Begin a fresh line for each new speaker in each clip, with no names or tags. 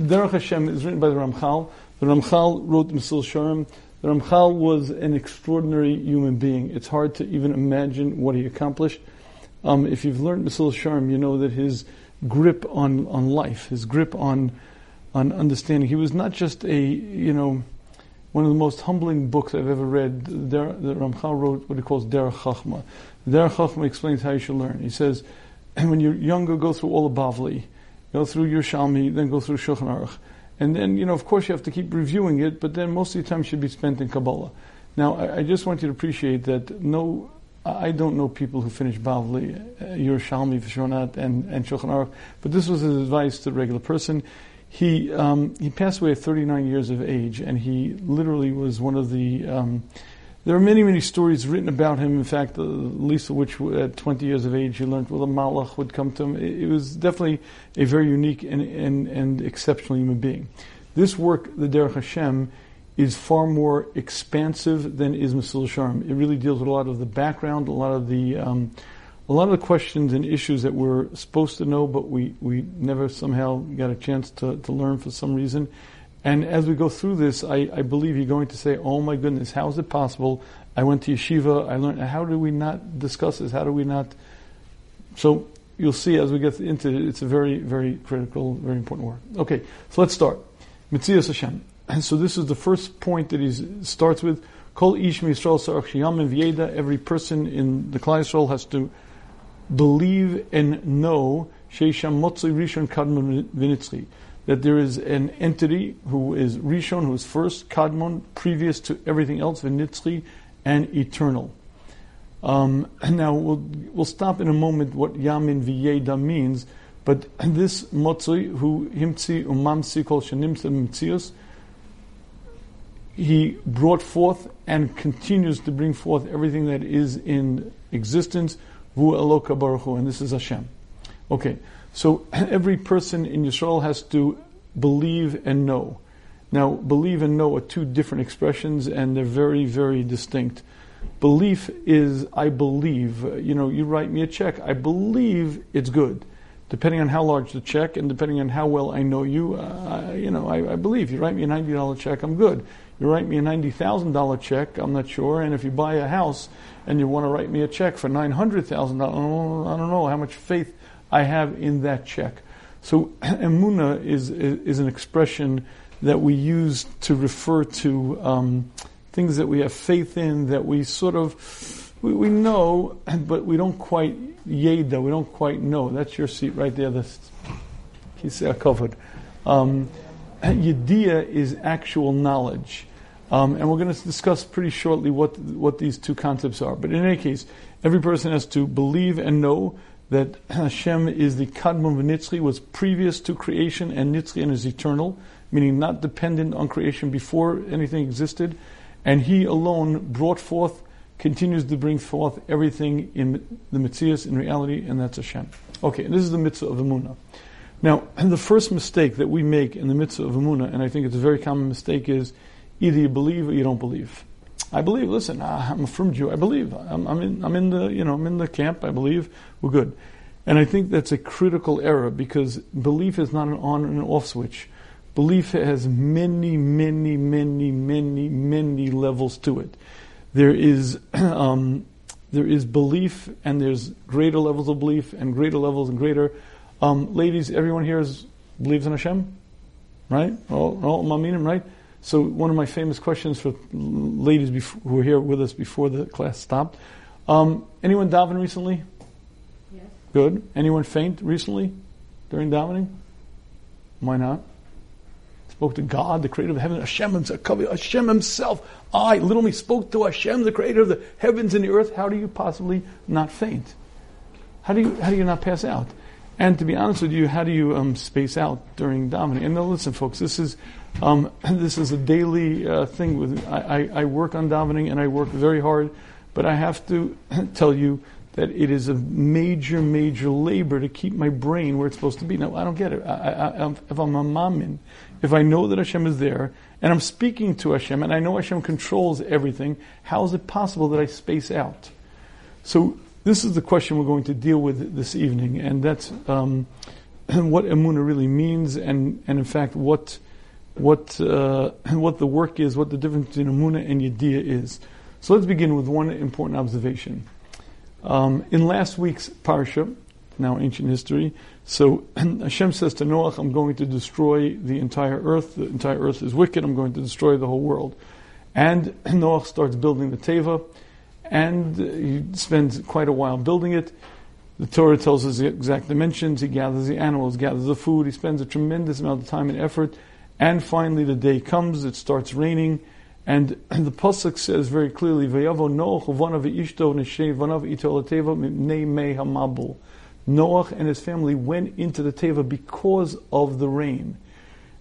Derech Hashem is written by the Ramchal. The Ramchal wrote Mesilas Yesharim. The Ramchal was an extraordinary human being. It's hard to even imagine what he accomplished. Um, if you've learned Mesilas Yesharim, you know that his grip on, on life, his grip on on understanding. He was not just a, you know, one of the most humbling books I've ever read. The, Ramchal wrote what he calls Derech Chachma. Derech Chachma explains how you should learn. He says, And when you're younger, go through all the Bavli, go through Yerushalmi, then go through Shulchan Aruch. And then, you know, of course you have to keep reviewing it, but then most of the time should be spent in Kabbalah. Now, I, I just want you to appreciate that no, I don't know people who finish Bavli, uh, Yerushalmi, Vishonat, and, and Shulchan Aruch, but this was his advice to the regular person. He, um, he passed away at 39 years of age, and he literally was one of the, um, there are many, many stories written about him. In fact, the least of which, at 20 years of age, he learned well, the malach would come to him. It, was definitely a very unique and, and, and exceptional human being. This work, the Derech Hashem, is far more expansive than is Mesilas Yesharim. It really deals with a lot of the background, a lot of the um, a lot of the questions and issues that we're supposed to know, but we, we never somehow got a chance to, to learn for some reason. And as we go through this, I, I believe you're going to say, oh my goodness, how is it possible? I went to yeshiva, I learned, how do we not discuss this? How do we not? So you'll see as we get into it, it's a very, very critical, very important work. Okay, so let's start. Mitzias Hashem. And so this is the first point that he starts with. Kol ish. Every person in the Yisrael has to believe and know Sheisham Motzli Rishon Kadmon Vinitzri that there is an entity who is Rishon, who is first, Kadmon, previous to everything else, Venitzri, and eternal. Um, now, we'll, we'll stop in a moment what Yamin Viyeda means, but this Motzui, who Himtzi Umamsi Kol Shanimsa Mitzios, he brought forth and continues to bring forth everything that is in existence, Vu Eloka Baruch Hu, and this is Hashem. Okay, so every person in Yisrael has to believe and know. Now, believe and know are two different expressions, and they're very, very distinct. Belief is I believe. You know, you write me a check. I believe it's good. Depending on how large the check and depending on how well I know you, uh, you know, I, I, believe. You write me a ninety dollar check, I'm good. You write me a ninety thousand dollar check, I'm not sure. And if you buy a house and you want to write me a check for nine hundred thousand dollars, I don't know how much faith I have in that check. So emuna is, is an expression that we use to refer to um, things that we have faith in, that we sort of we, we know, but we don't quite yeda, we don't quite know. That's your seat right there. That's covered. Um, Yediyah is actual knowledge. Um, and we're going to discuss pretty shortly what what these two concepts are. But in any case, every person has to believe and know that Hashem is the Kadmon V'Nitzri, was previous to creation, and Nitzri and is eternal, meaning not dependent on creation before anything existed, and He alone brought forth, continues to bring forth everything in the Mitzvahs, in reality, and that's Hashem. Okay, this is the mitzvah of Amunah. Now, the first mistake that we make in the mitzvah of Amunah, and I think it's a very common mistake, is either you believe or you don't believe. I believe. Listen, I'm a firm Jew. I believe. I'm, I'm, in. I'm in the. You know. I'm in the camp. I believe. We're good. And I think that's a critical error because belief is not an on and off switch. Belief has many, many, many, many, many levels to it. There is. Um, there is belief, and there's greater levels of belief, and greater levels, and greater. Um, ladies, everyone here is, believes in Hashem, right? All, right? So one of my famous questions for ladies before, who were here with us before the class stopped. Um, anyone daven recently?
Yes.
Good. Anyone faint recently during davening? Why not? Spoke to God, the creator of heaven, Hashem himself, Hashem himself. I literally spoke to Hashem, the creator of the heavens and the earth. How do you possibly not faint? How do you, how do you not pass out? And to be honest with you, how do you um, space out during davening? And now listen, folks, this is um, this is a daily uh, thing. With I, I, I, work on davening and I work very hard, but I have to tell you that it is a major, major labor to keep my brain where it's supposed to be. Now I don't get it. I, if I'm a mamin, if I know that Hashem is there and I'm speaking to Hashem and I know Hashem controls everything, how is it possible that I space out? So this is the question we're going to deal with this evening, and that's um, what emuna really means, and, and in fact what what uh, what the work is, what the difference between emuna and yediyah is. So let's begin with one important observation. Um, in last week's parsha, now ancient history, so Hashem says to Noach, "I'm going to destroy the entire earth. The entire earth is wicked. I'm going to destroy the whole world." And Noach starts building the teva, and he spends quite a while building it. The Torah tells us the exact dimensions. He gathers the animals, gathers the food. He spends a tremendous amount of time and effort. And finally, the day comes. It starts raining, and the pasuk says very clearly, "Vayavo Noach uvanav ishto neshev vanav ito mipnei mei hamabul." Noach and his family went into the teva because of the rain.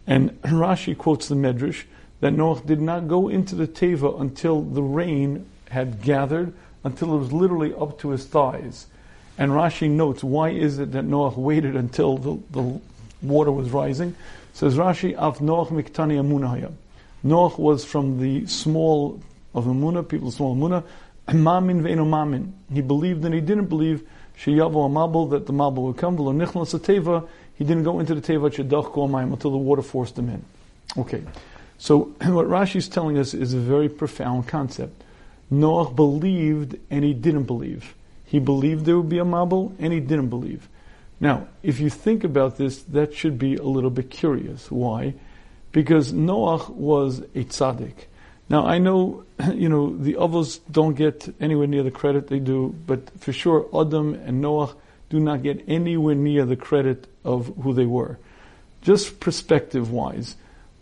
And Rashi quotes the Medrash that Noach did not go into the teva until the rain had gathered, until it was literally up to his thighs. And Rashi notes, why is it that Noach waited until the, the water was rising? Says Rashi, Av Noach miktani amunahaya. Noach was from the small of Amunah, people small Amunah, mamin ve'eno mamin. He believed and he didn't believe, sheyavo amabel, that the mabul would come, v'lo nichlas teva, he didn't go into the teva shedach komayim until the water forced him in. Okay. So what Rashi is telling us is a very profound concept. Noach believed and he didn't believe. He believed there would be a Mabul, and he didn't believe. Now, if you think about this, that should be a little bit curious. Why? Because Noach was a tzaddik. Now, I know, you know, the others don't get anywhere near the credit they do, but for sure, Adam and Noach do not get anywhere near the credit of who they were. Just perspective wise,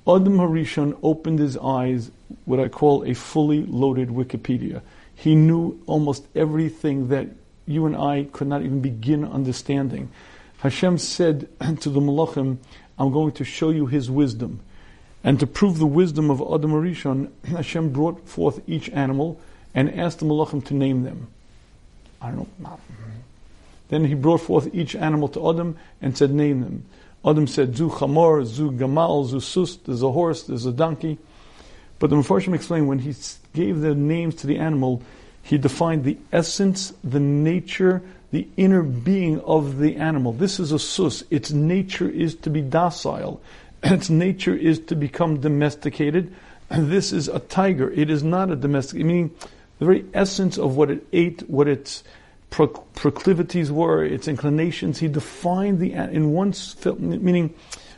Adam Harishon opened his eyes, what I call a fully loaded Wikipedia. He knew almost everything that you and I could not even begin understanding. Hashem said to the Malachim, I'm going to show you His wisdom. And to prove the wisdom of Adam Harishon, Hashem brought forth each animal and asked the Malachim to name them. I don't know. Mm-hmm. Then he brought forth each animal to Adam and said, name them. Adam said, Zu chamor, zu gamal, zu sus, there's a horse, there's a donkey. But the Mepharshim explained when he gave the names to the animal, he defined the essence, the nature, the inner being of the animal. This is a sus. Its nature is to be docile. Its nature is to become domesticated. This is a tiger. It is not a domestic, meaning the very essence of what it ate, what its proclivities were, its inclinations. He defined the in one meaning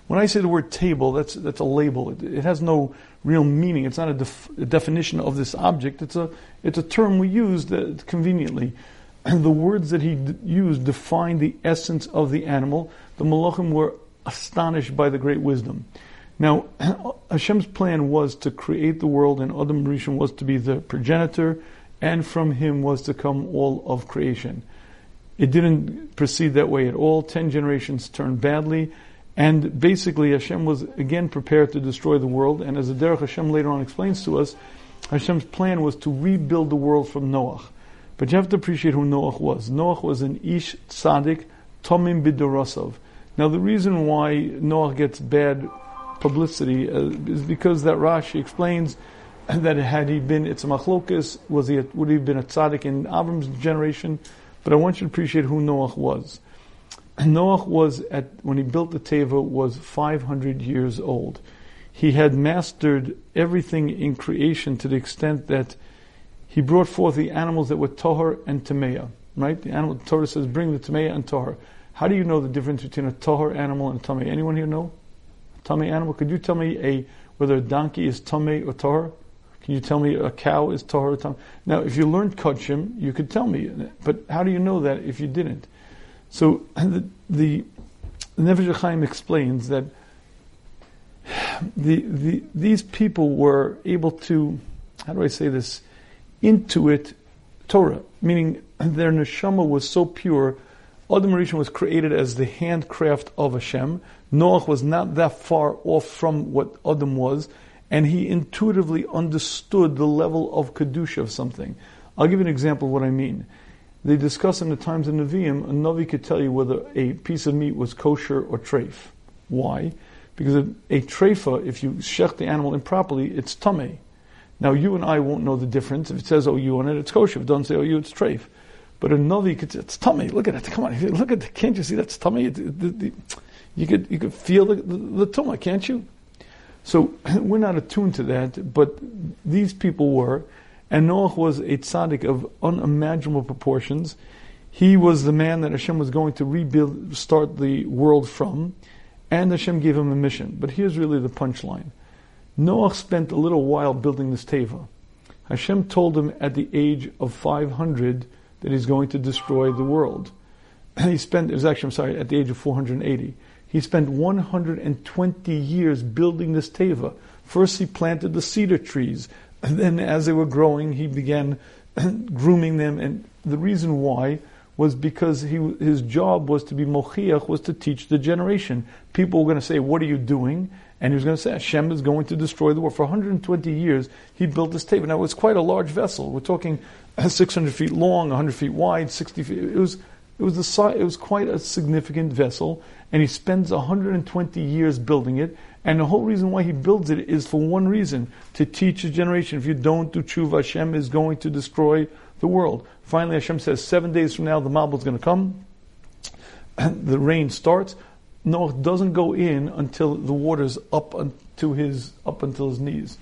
when I say the word table, that's, that's a label. It, it has no real meaning. It's not a, def, a, definition of this object. It's a, it's a term we use that, conveniently. And the words that he d- used define the essence of the animal. The Malachim were astonished by the great wisdom. Now, Hashem's plan was to create the world, and Adam Rishon was to be the progenitor, and from him was to come all of creation. It didn't proceed that way at all. Ten generations turned badly, and basically, Hashem was again prepared to destroy the world. And as the Derech Hashem later on explains to us, Hashem's plan was to rebuild the world from Noach. But you have to appreciate who Noach was. Noach was an Ish Tzaddik, Tomim Bidorosov. Now, the reason why Noach gets bad publicity uh, is because that Rashi explains that had he been it's a machlokas, was he a, would he have been a tzaddik in Avram's generation? But I want you to appreciate who Noach was. Noach was at when he built the teva was 500 years old. He had mastered everything in creation to the extent that he brought forth the animals that were tohar and tameya. Right? The animal the Torah says, "Bring the tameya and tohar." How do you know the difference between a tohar animal and a tamei? Anyone here know? Tamei animal? Could you tell me a whether a donkey is tamei or tohar? Can you tell me a cow is tohar or tamei? Now, if you learned kachim, you could tell me. But how do you know that if you didn't? So the, the, the Chaim explains that the, the, these people were able to, how do I say this, intuit Torah, meaning their neshama was so pure. Adam Rishon was created as the handcraft of Hashem. Noach was not that far off from what Adam was, and he intuitively understood the level of kedusha of something. I'll give you an example of what I mean. They discuss in the times of Nevi'im, a Navi could tell you whether a piece of meat was kosher or treif. Why? Because a, treifa, if you shech the animal improperly, it's tummy. Now you and I won't know the difference. If it says OU on it, it's kosher. If it doesn't say OU, it's treif. But a Navi could say, it's tummy, look at it, come on, look at it, can't you see that's tummy? You could, you could feel the, the, the tumah, can't you? So we're not attuned to that, but these people were, and Noach was a tzaddik of unimaginable proportions. He was the man that Hashem was going to rebuild, start the world from, and Hashem gave him a mission. But here's really the punchline. Noach spent a little while building this teva. Hashem told him at the age of 500 that he's going to destroy the world. He spent, it was actually, I'm sorry, at the age of 480. He spent 120 years building this teva. First, he planted the cedar trees. And then, as they were growing, he began grooming them. And the reason why was because he, his job was to be mochiach, was to teach the generation. People were going to say, "What are you doing?" And he was going to say, Hashem is going to destroy the world. For 120 years, he built this teva. Now, it was quite a large vessel. We're talking uh, 600 feet long, 100 feet wide, 60 feet. It was, it was, the it was quite a significant vessel. And he spends 120 years building it. And the whole reason why he builds it is for one reason to teach his generation. If you don't do tshuva, Hashem is going to destroy the world. Finally, Hashem says, seven days from now, the Mabul is going to come. the rain starts. Noah doesn't go in until the water's up to his up until his knees.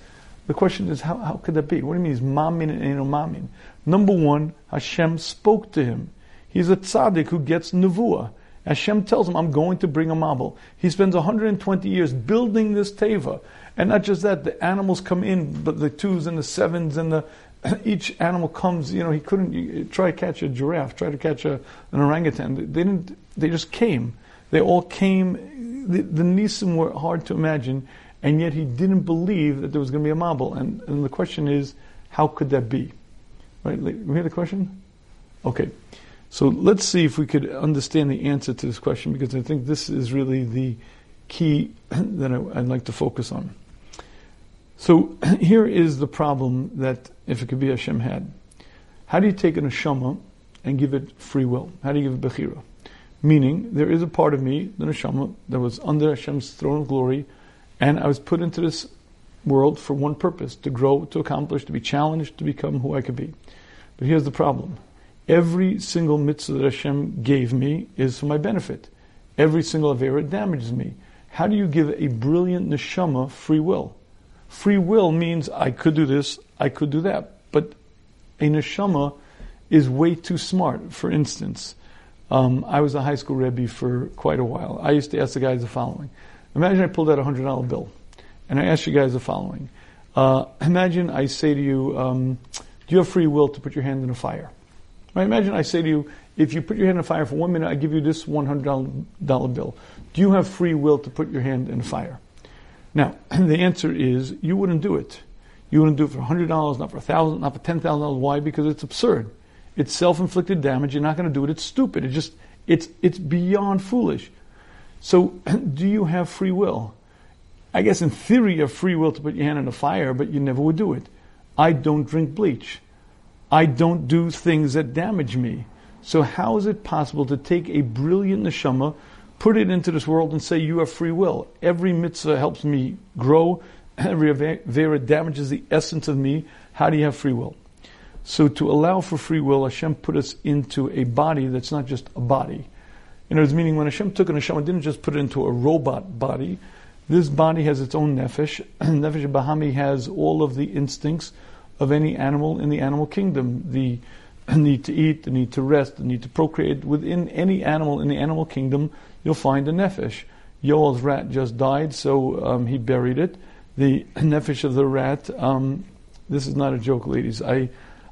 The question is, how, how could that be? What do you mean he's mamin and no mamin? Number one, Hashem spoke to him. He's a tzaddik who gets nevuah. Hashem tells him, I'm going to bring a mabul. He spends 120 years building this teva. And not just that, the animals come in, but the twos and the sevens and the, each animal comes, you know, he couldn't try to catch a giraffe, try to catch a, an orangutan. They didn't, they just came. They all came, the, the Nisim were hard to imagine, and yet he didn't believe that there was going to be a Mabul. And, and the question is, how could that be? Right? We hear the question? Okay. So let's see if we could understand the answer to this question because I think this is really the key that I, would like to focus on. So here is the problem that if it could be Hashem had. How do you take an neshama and give it free will? How do you give it bechira? Meaning, there is a part of me, the neshama, that was under Hashem's throne of glory, and I was put into this world for one purpose to grow, to accomplish, to be challenged, to become who I could be. But here's the problem every single mitzvah that Hashem gave me is for my benefit. Every single Avera damages me. How do you give a brilliant neshama free will? Free will means I could do this, I could do that. But a neshama is way too smart. For instance, um, I was a high school rebbe for quite a while. I used to ask the guys the following: Imagine I pulled out a hundred dollar bill, and I asked you guys the following. Uh, imagine I say to you, um, "Do you have free will to put your hand in a fire?" Right? Imagine I say to you, "If you put your hand in a fire for one minute, I give you this one hundred dollar bill. Do you have free will to put your hand in fire?" Now, the answer is you wouldn't do it. You wouldn't do it for hundred dollars, not for a thousand, not for ten thousand dollars. Why? Because it's absurd. It's self-inflicted damage. You're not going to do it. It's stupid. It's just, it's, it's beyond foolish. So, do you have free will? I guess in theory you have free will to put your hand in a fire, but you never would do it. I don't drink bleach. I don't do things that damage me. So how is it possible to take a brilliant neshama, put it into this world and say you have free will? Every mitzvah helps me grow. Every avera damages the essence of me. How do you have free will? So to allow for free will, Hashem put us into a body that's not just a body. You know, it's meaning when Hashem took an Hashem, didn't just put it into a robot body. This body has its own nefesh. nefesh Bahami has all of the instincts of any animal in the animal kingdom. The need to eat, the need to rest, the need to procreate. Within any animal in the animal kingdom, you'll find a nefesh. Yoel's rat just died, so um, he buried it. The nefesh of the rat, um, this is not a joke, ladies. I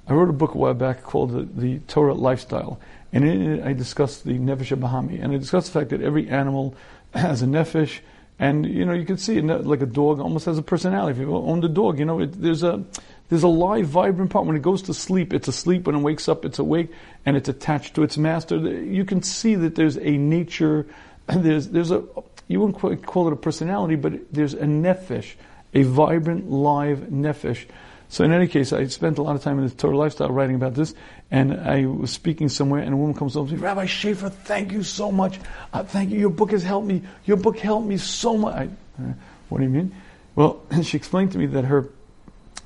I wrote a book a while back called The, the Torah Lifestyle, and in it I discussed the Nefesh Bahami, and I discussed the fact that every animal has a Nefesh, and you know you can see like a dog almost has a personality. If you own the dog, you know it, there's a there's a live, vibrant part. When it goes to sleep, it's asleep. When it wakes up, it's awake, and it's attached to its master. You can see that there's a nature. There's there's a you wouldn't call it a personality, but there's a nefesh, a vibrant, live nefesh so in any case, I spent a lot of time in the Torah lifestyle writing about this, and I was speaking somewhere, and a woman comes up to me, Rabbi Schaefer, thank you so much. Uh, thank you. Your book has helped me. Your book helped me so much. I, uh, what do you mean? Well, she explained to me that her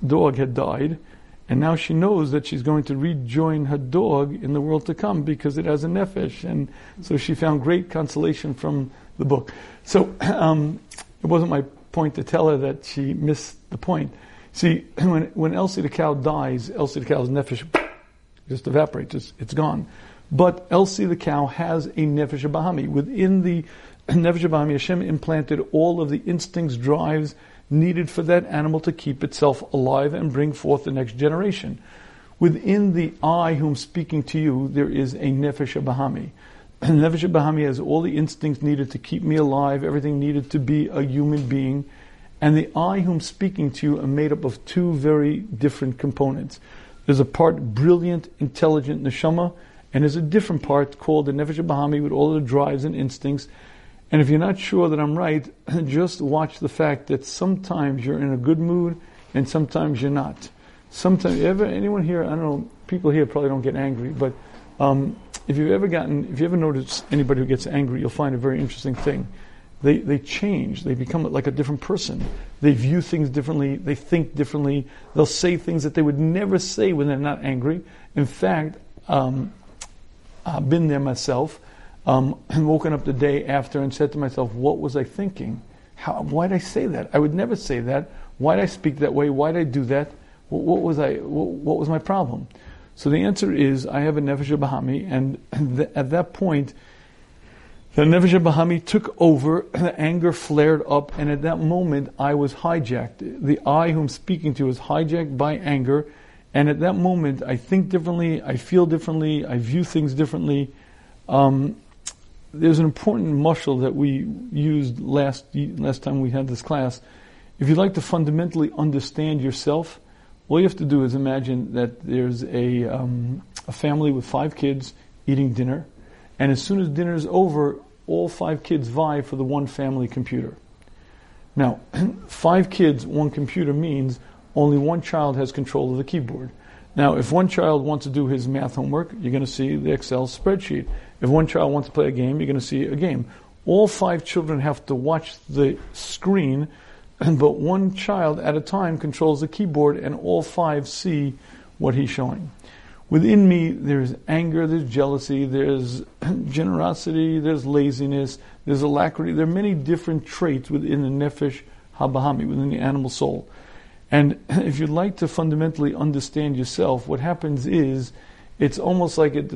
dog had died, And now she knows that she's going to rejoin her dog in the world to come because it has a nefesh. And so she found great consolation from the book. So um, it wasn't my point to tell her that she missed the point. See, when, when Elsie the cow dies, Elsie the cow's nefesh just evaporates, it's, it's gone. But Elsie the cow has a nefesh bahami. Within the nefesh bahami, Hashem implanted all of the instincts, drives, needed for that animal to keep itself alive and bring forth the next generation. Within the I whom speaking to you, there is a nefesh bahami. nefesh bahami has all the instincts needed to keep me alive, everything needed to be a human being. And the I whom speaking to you are made up of two very different components. There's a part brilliant, intelligent neshama, and there's a different part called the nefesh bahami with all the drives and instincts and if you're not sure that I'm right, just watch the fact that sometimes you're in a good mood and sometimes you're not. Sometimes, ever anyone here? I don't know. People here probably don't get angry, but um, if you've ever gotten, if you ever notice anybody who gets angry, you'll find a very interesting thing. They they change. They become like a different person. They view things differently. They think differently. They'll say things that they would never say when they're not angry. In fact, um, I've been there myself um, and woken up the day after and said to myself, what was I thinking? How, why did I say that? I would never say that. Why did I speak that way? Why did I do that? What, what was I? What, what, was my problem? So the answer is I have a nefesh bahami, and th- at that point, the nefesh bahami took over. The anger flared up, and at that moment, I was hijacked. The I whom I'm speaking to was hijacked by anger, and at that moment, I think differently, I feel differently, I view things differently. Um, there's an important mushal that we used last last time we had this class. If you'd like to fundamentally understand yourself, all you have to do is imagine that there's a um, a family with five kids eating dinner, and as soon as dinner is over, all five kids vie for the one family computer. Now, five kids, one computer means only one child has control of the keyboard. Now, if one child wants to do his math homework, you're going to see the Excel spreadsheet. If one child wants to play a game, you're going to see a game. All five children have to watch the screen, but one child at a time controls the keyboard, and all five see what he's showing. Within me, there's anger, there's jealousy, there's generosity, there's laziness, there's alacrity. There are many different traits within the nefesh habahami, within the animal soul. And if you'd like to fundamentally understand yourself, what happens is it's almost like it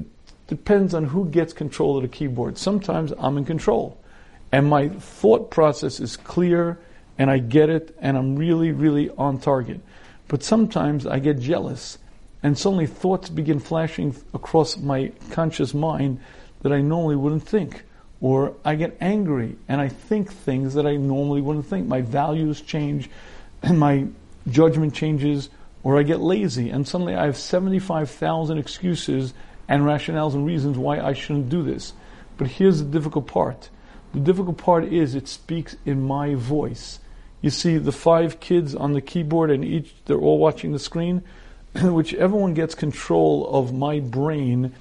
depends on who gets control of the keyboard. Sometimes I'm in control and my thought process is clear and I get it and I'm really, really on target. But sometimes I get jealous and suddenly thoughts begin flashing across my conscious mind that I normally wouldn't think. Or I get angry and I think things that I normally wouldn't think. My values change and my judgment changes, or I get lazy and suddenly I have 75,000 excuses and rationales and reasons why I shouldn't do this. But here's the difficult part. The difficult part is it speaks in my voice. You see the five kids on the keyboard and each, they're all watching the screen. Whichever one gets control of my brain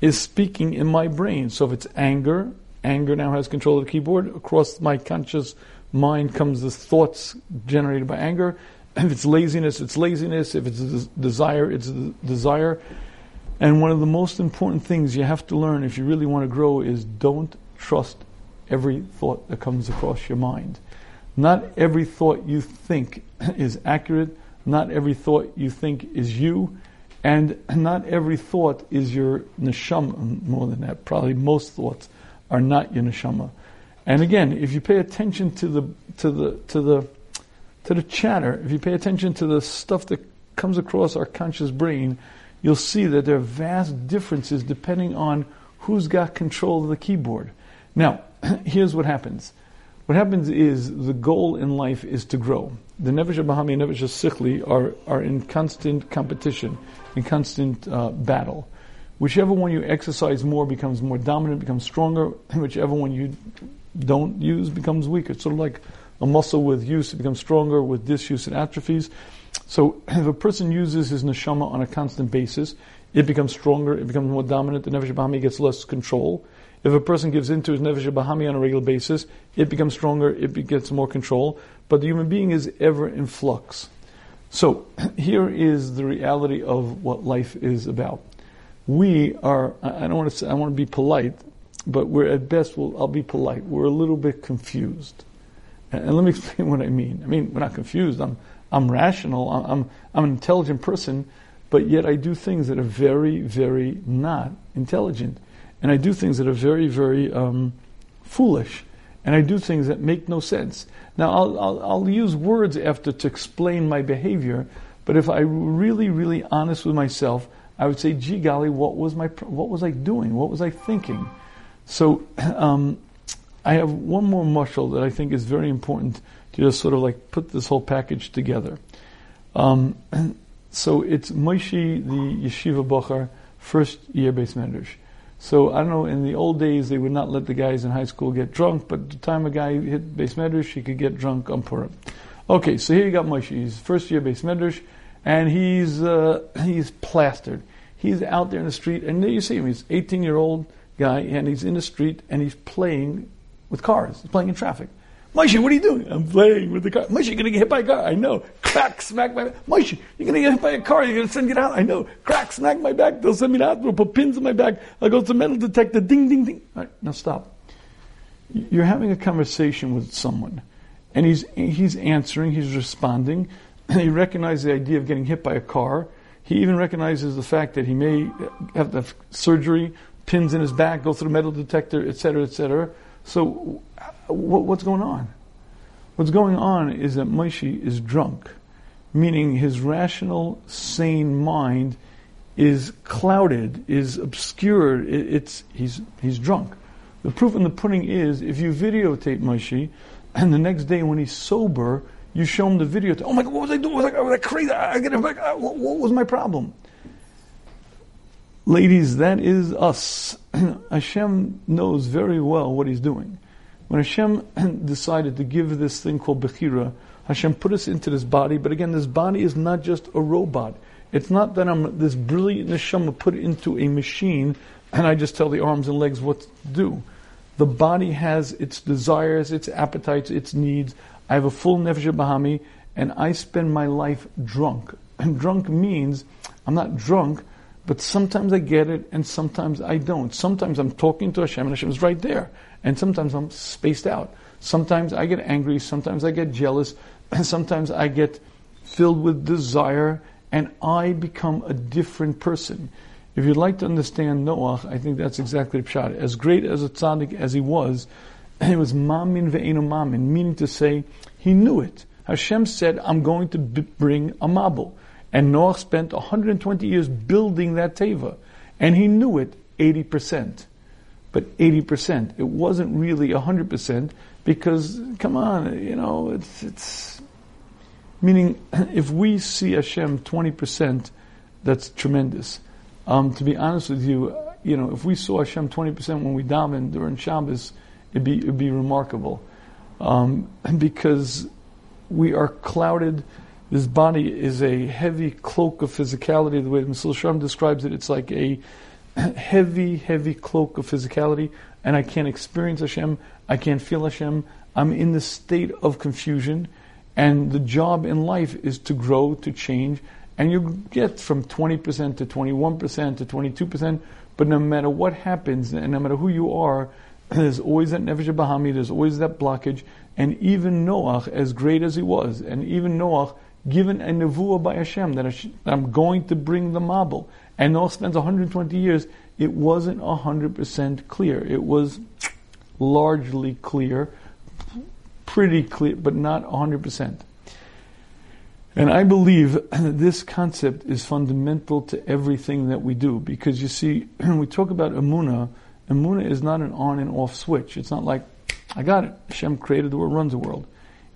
is speaking in my brain. So if it's anger, anger now has control of the keyboard. Across my conscious mind comes the thoughts generated by anger. If it's laziness, it's laziness. If it's desire, it's desire. And one of the most important things you have to learn if you really want to grow is don't trust every thought that comes across your mind. Not every thought you think is accurate. Not every thought you think is you. And not every thought is your neshama. More than that, probably most thoughts are not your neshama. And again, if you pay attention to the to the to the to the chatter, if you pay attention to the stuff that comes across our conscious brain, you'll see that there are vast differences depending on who's got control of the keyboard. Now, here's what happens. What happens is the goal in life is to grow. The Nefesh Bahami and Nefesh Sikhli are, are in constant competition, in constant uh, battle. Whichever one you exercise more becomes more dominant, becomes stronger. and Whichever one you don't use becomes weaker. It's sort of like a muscle with use, it becomes stronger, with disuse, it atrophies. So if a person uses his neshama on a constant basis, it becomes stronger, it becomes more dominant, the nefesh bahami gets less control. If a person gives into his nefesh bahami on a regular basis, it becomes stronger, it gets more control. But the human being is ever in flux. So here is the reality of what life is about. We are, I don't want to say, I want to be polite, but we're at best, we'll, I'll be polite, we're a little bit confused. And, let me explain what I mean. I mean, we're not confused. I'm, I'm rational. I'm, I'm an intelligent person, but yet I do things that are very, very not intelligent. And I do things that are very, very um, foolish. And I do things that make no sense. Now, I'll, I'll, I'll use words after to explain my behavior, but if I were really, really honest with myself, I would say, gee golly, what was my, what was I doing? What was I thinking? So, um, I have one more mushal that I think is very important to just sort of like put this whole package together. Um, so it's Moshe, the yeshiva bocher, first year beis medrash. So I don't know. In the old days, they would not let the guys in high school get drunk, but the time a guy hit beis medrash, he could get drunk on Purim. Okay, so here you got Moshe. He's first year beis medrash, and he's uh, he's plastered. He's out there in the street, and there you see him. He's 18 year old guy, and he's in the street, and he's playing with cars. He's playing in traffic. Moshe, what are you doing? I'm playing with the car. Moshe, you're going to get hit by a car. I know. Crack, smack my back. Moshe, you're going to get hit by a car. You're going to send it out. I know. Crack, smack my back. They'll send me out. They'll put pins in my back. I'll go to the metal detector. Ding, ding, ding. All right, now stop. You're having a conversation with someone, and he's, he's answering, he's responding. he recognizes the idea of getting hit by a car. He even recognizes the fact that he may have to have surgery, pins in his back, go through the metal detector, etc., etc. So what's going on? What's going on is that Moshe is drunk, meaning his rational, sane mind is clouded, is obscured. it's he's he's drunk. The proof in the pudding is if you videotape Moshe, and the next day when he's sober, you show him the video. Oh my God, what was I doing? Was I, was I crazy? I get him back. What, what was my problem? Ladies, that is us. Hashem knows very well what He's doing. When Hashem decided to give this thing called Bechira, Hashem put us into this body, but again, this body is not just a robot. It's not that I'm this brilliant neshama put into a machine and I just tell the arms and legs what to do. The body has its desires, its appetites, its needs. I have a full nefesh bahami, and I spend my life drunk. And drunk means I'm not drunk, but sometimes I get it and sometimes I don't. Sometimes I'm talking to Hashem and Hashem is right there. And sometimes I'm spaced out. Sometimes I get angry, sometimes I get jealous, and sometimes I get filled with desire, and I become a different person. If you'd like to understand Noah, I think that's exactly the pshat. As great as a tzaddik as he was, he was mamin ve'enu mamin, meaning to say, he knew it. Hashem said, I'm going to bring a mabul. And Noah spent 120 years building that teva. And he knew it 80% but 80%. It wasn't really 100% because, come on, you know, it's, it's, meaning if we see Hashem 20%, that's tremendous. Um, to be honest with you, you know, if we saw Hashem 20% when we daven during Shabbos, it'd be, it'd be remarkable. Um, because we are clouded. This body is a heavy cloak of physicality. The way Mesilas Yesharim describes it, it's like a heavy, heavy cloak of physicality, and I can't experience Hashem, I can't feel Hashem. I'm in the state of confusion, and the job in life is to grow, to change, and you get from 20% to 21% to 22%, but no matter what happens, and no matter who you are, there's always that Nefesh Bahami, there's always that blockage, and even Noach, as great as he was, and even Noach, given a nevuah by Hashem that I'm going to bring the mabul, and Noah spends 120 years, it wasn't 100% clear. It was largely clear, pretty clear, but not 100%. And I believe this concept is fundamental to everything that we do because you see, when we talk about Amuna, Amuna is not an on and off switch. It's not like, I got it. Hashem created the world, runs the world.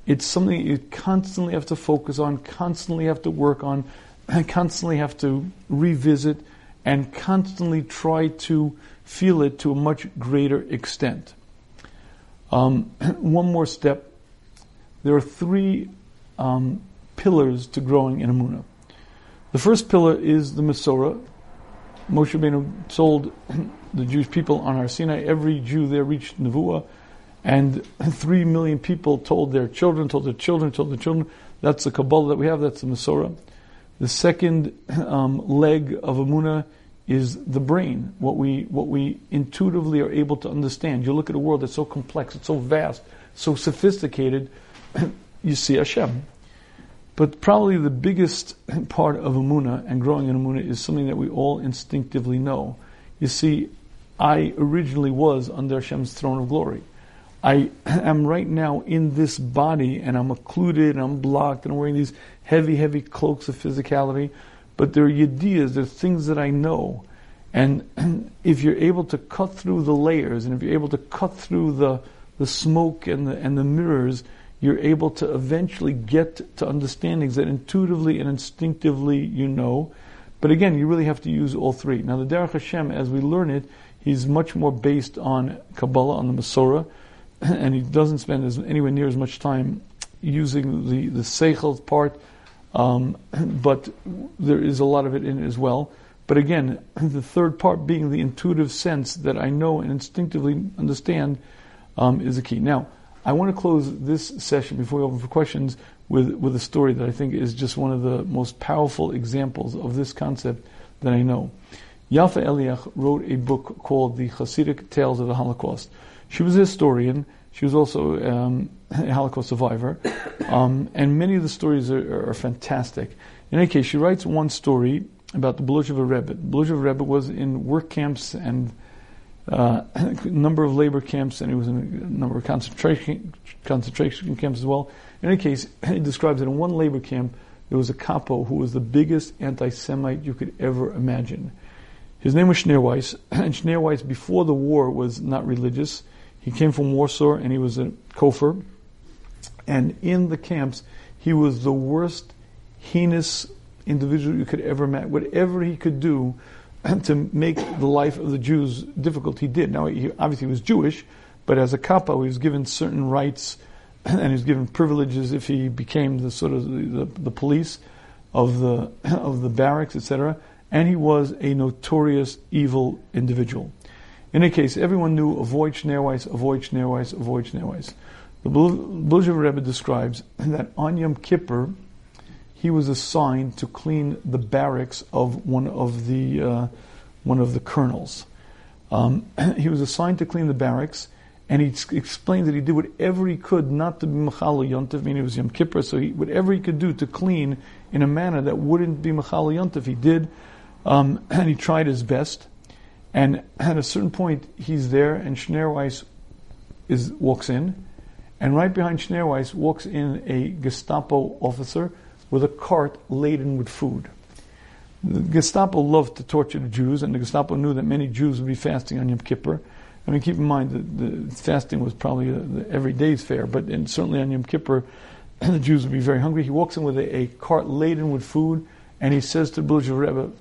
It's something you constantly have to focus on, constantly have to work on, constantly have to revisit and constantly try to feel it to a much greater extent. Um, one more step. There are three um, pillars to growing in Amunah. The first pillar is the Masorah. Moshe Rabbeinu told the Jewish people on Har Sinai, every Jew there reached Nevuah, and three million people told their children, told their children, told their children. That's the Kabbalah that we have. That's the Masorah. The second um, leg of Amuna is the brain, what we, what we intuitively are able to understand. You look at a world that's so complex, it's so vast, so sophisticated, you see Hashem. But probably the biggest part of Amuna and growing in Amuna is something that we all instinctively know. You see, I originally was under Hashem's throne of glory. I am right now in this body and I'm occluded and I'm blocked and I'm wearing these heavy, heavy cloaks of physicality. But there are ideas, there are things that I know. And if you're able to cut through the layers and if you're able to cut through the, the smoke and the, and the mirrors, you're able to eventually get to understandings that intuitively and instinctively you know. But again, you really have to use all three. Now, the Derech Hashem, as we learn it, he's much more based on Kabbalah, on the Masorah, and he doesn't spend as, anywhere near as much time using the, the Seichel part, um, but there is a lot of it in it as well. But again, the third part being the intuitive sense that I know and instinctively understand um, is the key. Now, I want to close this session before we open for questions with, with a story that I think is just one of the most powerful examples of this concept that I know. Yafa Eliach wrote a book called The Hasidic Tales of the Holocaust. She was a historian. She was also um, a Holocaust survivor. Um, and many of the stories are, are, fantastic. In any case, she writes one story about the Bluzhever Rebbe. Bluzhever Rebbe was in work camps and uh, a number of labor camps, and he was in a number of concentration concentration camps as well. In any case, he describes that in one labor camp there was a capo who was the biggest anti-Semite you could ever imagine. His name was Schneeweiss, and Schneeweiss before the war was not religious. He came from Warsaw, and he was a kofar. And in the camps, he was the worst, heinous individual you could ever imagine. Whatever he could do um, to make the life of the Jews difficult, he did. Now, he obviously was Jewish, but as a kapo, he was given certain rights and he was given privileges if he became the sort of the, the, the police of the of the barracks, etc. And he was a notorious evil individual. In any case, everyone knew avoid Schneeweiss, avoid Schneeweiss, avoid Schneeweiss. The Bluzhever Rebbe describes that on Yom Kippur, he was assigned to clean the barracks of one of the uh, one of the colonels. Um, he was assigned to clean the barracks, and he explained that he did whatever he could not to be Machal Yontif, meaning it was Yom Kippur, so he, whatever he could do to clean in a manner that wouldn't be Machal Yontif, he did, um, and he tried his best. And at a certain point, he's there, and Schneeweiss is walks in, and right behind Schneeweiss walks in a Gestapo officer with a cart laden with food. The Gestapo loved to torture the Jews, and the Gestapo knew that many Jews would be fasting on Yom Kippur. I mean, keep in mind that the fasting was probably the every day's fare, but certainly on Yom Kippur, the Jews would be very hungry. He walks in with a, a cart laden with food, and he says to the Rebbe,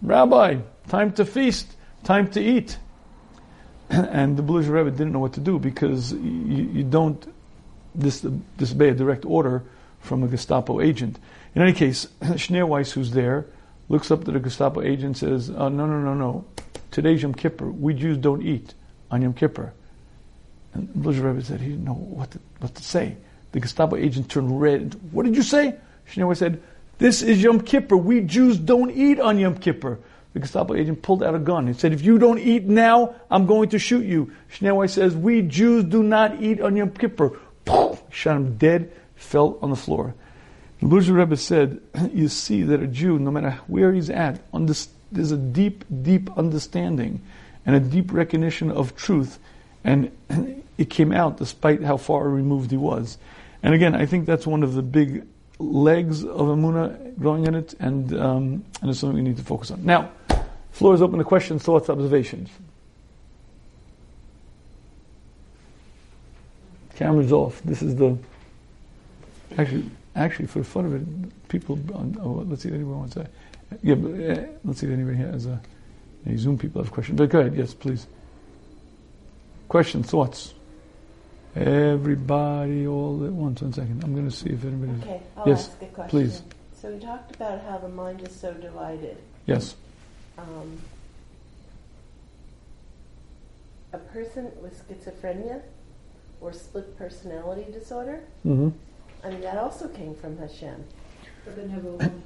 Rabbi, time to feast, time to eat. and the Bluzhever Rebbe didn't know what to do because you, you don't dis- disobey a direct order from a Gestapo agent. In any case, Schneeweiss, who's there, looks up to the Gestapo agent says, oh, no, no, no, no. Today's Yom Kippur. We Jews don't eat on Yom Kippur. And Bluzhever Rebbe said he didn't know what to, what to say. The Gestapo agent turned red. What did you say? Schneeweiss said, this is Yom Kippur. We Jews don't eat on Yom Kippur. The Gestapo agent pulled out a gun. He said, if you don't eat now, I'm going to shoot you. Schneeweiss says, we Jews do not eat on Yom Kippur. Shot him dead fell on the floor. The Bluzhever Rebbe said, you see that a Jew, no matter where he's at, there's a deep, deep understanding and a deep recognition of truth, and it came out despite how far removed he was. And again, I think that's one of the big legs of Amuna growing in it, and, um, and it's something we need to focus on. Now, floor is open to questions, thoughts, observations. Camera's off. This is the Actually, actually, for the fun of it, people. On, oh, let's see if anyone wants to. Yeah, but, uh, let's see if anybody here has a. Any Zoom people have questions. But go ahead. Yes, please. Questions, thoughts. Everybody, all at once. One second. I'm going to see if anybody.
Okay, I'll
yes,
ask a question.
please.
So we talked about how the mind is so divided.
Yes.
Um, a person with schizophrenia or split personality disorder.
hmm
I mean, that also came from Hashem.
But they never won.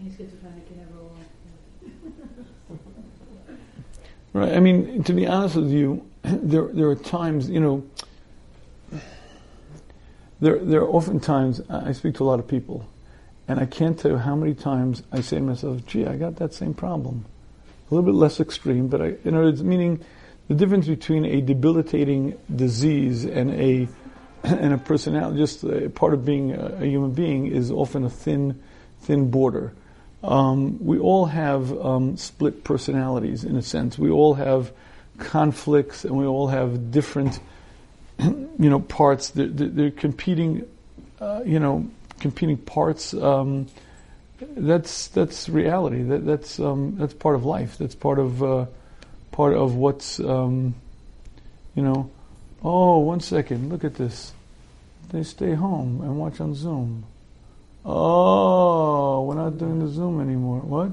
Any schizophrenic can never won.
Right. I mean, to be honest with you, there there are times, you know, there there are often times I speak to a lot of people, and I can't tell you how many times I say to myself, "Gee, I got that same problem." A little bit less extreme, but I, you know, it's meaning the difference between a debilitating disease and a and a personality, just a part of being a, a human being, is often a thin, thin border. Um, we all have um, split personalities in a sense. We all have conflicts, and we all have different, you know, parts. They're, they're competing, uh, you know, competing parts. Um, that's that's reality. That, that's um, that's part of life. That's part of uh, part of what's um, you know. Oh, one second. Look at this. They stay home and watch on Zoom. Oh, we're not doing the Zoom anymore. What?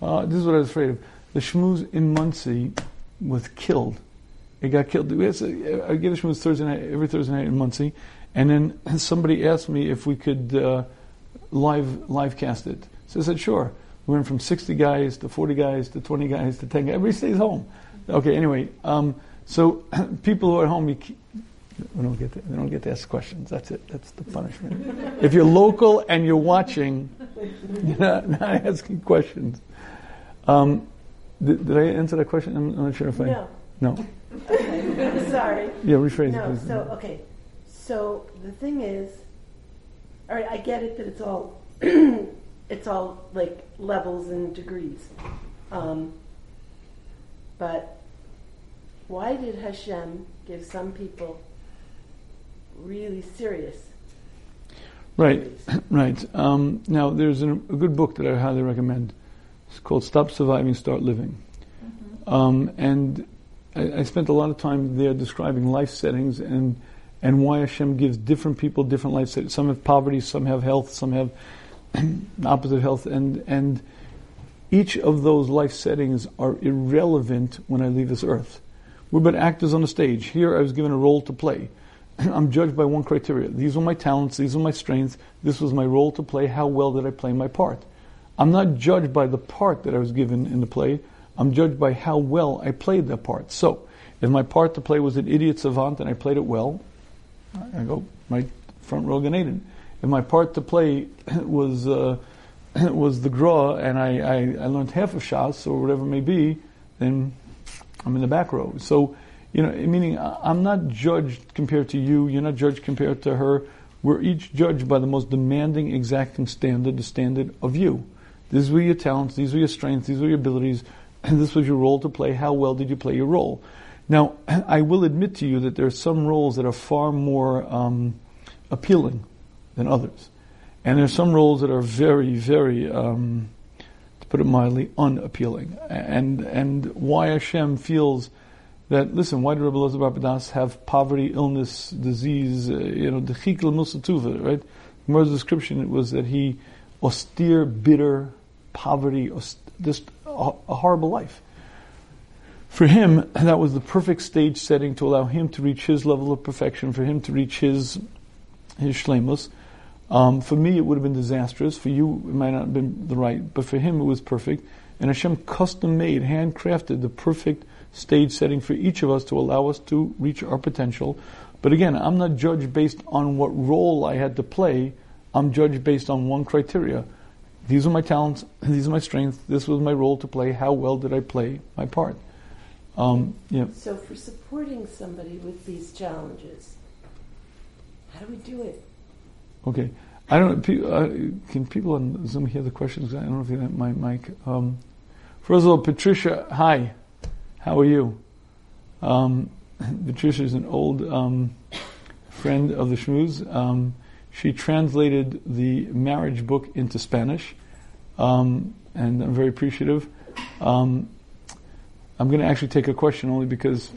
Uh, this is what I was afraid of. The shmooze in Monsey was killed. It got killed. We had I get a shmooze Thursday night, every Thursday night in Monsey, and then somebody asked me if we could uh, live live cast it. So I said, sure. We went from 60 guys to 40 guys to 20 guys to 10 guys. Everybody stays home. Okay, anyway, um, so people who are at home, you, ke- we don't get to, they don't get to ask questions. That's it. That's the punishment. if you're local and you're watching, you're not, not asking questions. Um, did, did I answer that question? I'm, I'm not sure if I.
No.
No.
Okay. Sorry.
Yeah, rephrase
No,
it, please.
so, okay. So the thing is, all right, I get it that it's all, it's all like levels and degrees. Um, but why did Hashem give some people really serious?
Right, right. Um, now, there's an, a good book that I highly recommend. It's called Stop Surviving, Start Living. Um, and I, I spent a lot of time there describing life settings and and why Hashem gives different people different life settings. Some have poverty, some have health, some have opposite health, and and each of those life settings are irrelevant when I leave this earth. We're but actors on a stage. Here, I was given a role to play. I'm judged by one criteria. These were my talents. These were my strengths. This was my role to play. How well did I play my part? I'm not judged by the part that I was given in the play. I'm judged by how well I played that part. So, if my part to play was an idiot savant and I played it well, I go my front row Gan Eden. If my part to play was uh, was the gra and I, I, I learned half of Shas or whatever it may be, then I'm in the back row. So, you know, meaning I'm not judged compared to you. You're not judged compared to her. We're each judged by the most demanding, exacting standard, the standard of you. These were your talents. These were your strengths. These were your abilities. And this was your role to play. How well did you play your role? Now, I will admit to you that there are some roles that are far more um, appealing than others. And there are some roles that are very, very, um, to put it mildly, unappealing. And and why Hashem feels that listen, why did Rabbi Elazar ben Pedas have poverty, illness, disease, uh, you know, the chikla musatuva, right? Gemara's description was that he austere, bitter, poverty, just a horrible life. For him, that was the perfect stage setting to allow him to reach his level of perfection, for him to reach his his shlemus. Um, for me, it would have been disastrous. For you, it might not have been the right, but for him, it was perfect. And Hashem custom made, handcrafted the perfect stage setting for each of us to allow us to reach our potential. But again, I'm not judged based on what role I had to play. I'm judged based on one criteria. These are my talents. These are my strengths. This was my role to play. How well did I play my part? Um, yeah.
So for supporting somebody with these challenges, how do we do it?
Okay. I don't. Uh, can people on Zoom hear the questions? I don't know if you have my mic. Um, first of all, Patricia, hi. How are you? Um, Patricia is an old um, friend of the Shmooze. Um, she translated the marriage book into Spanish, um, and I'm very appreciative. Um, I'm going to actually take a question only because,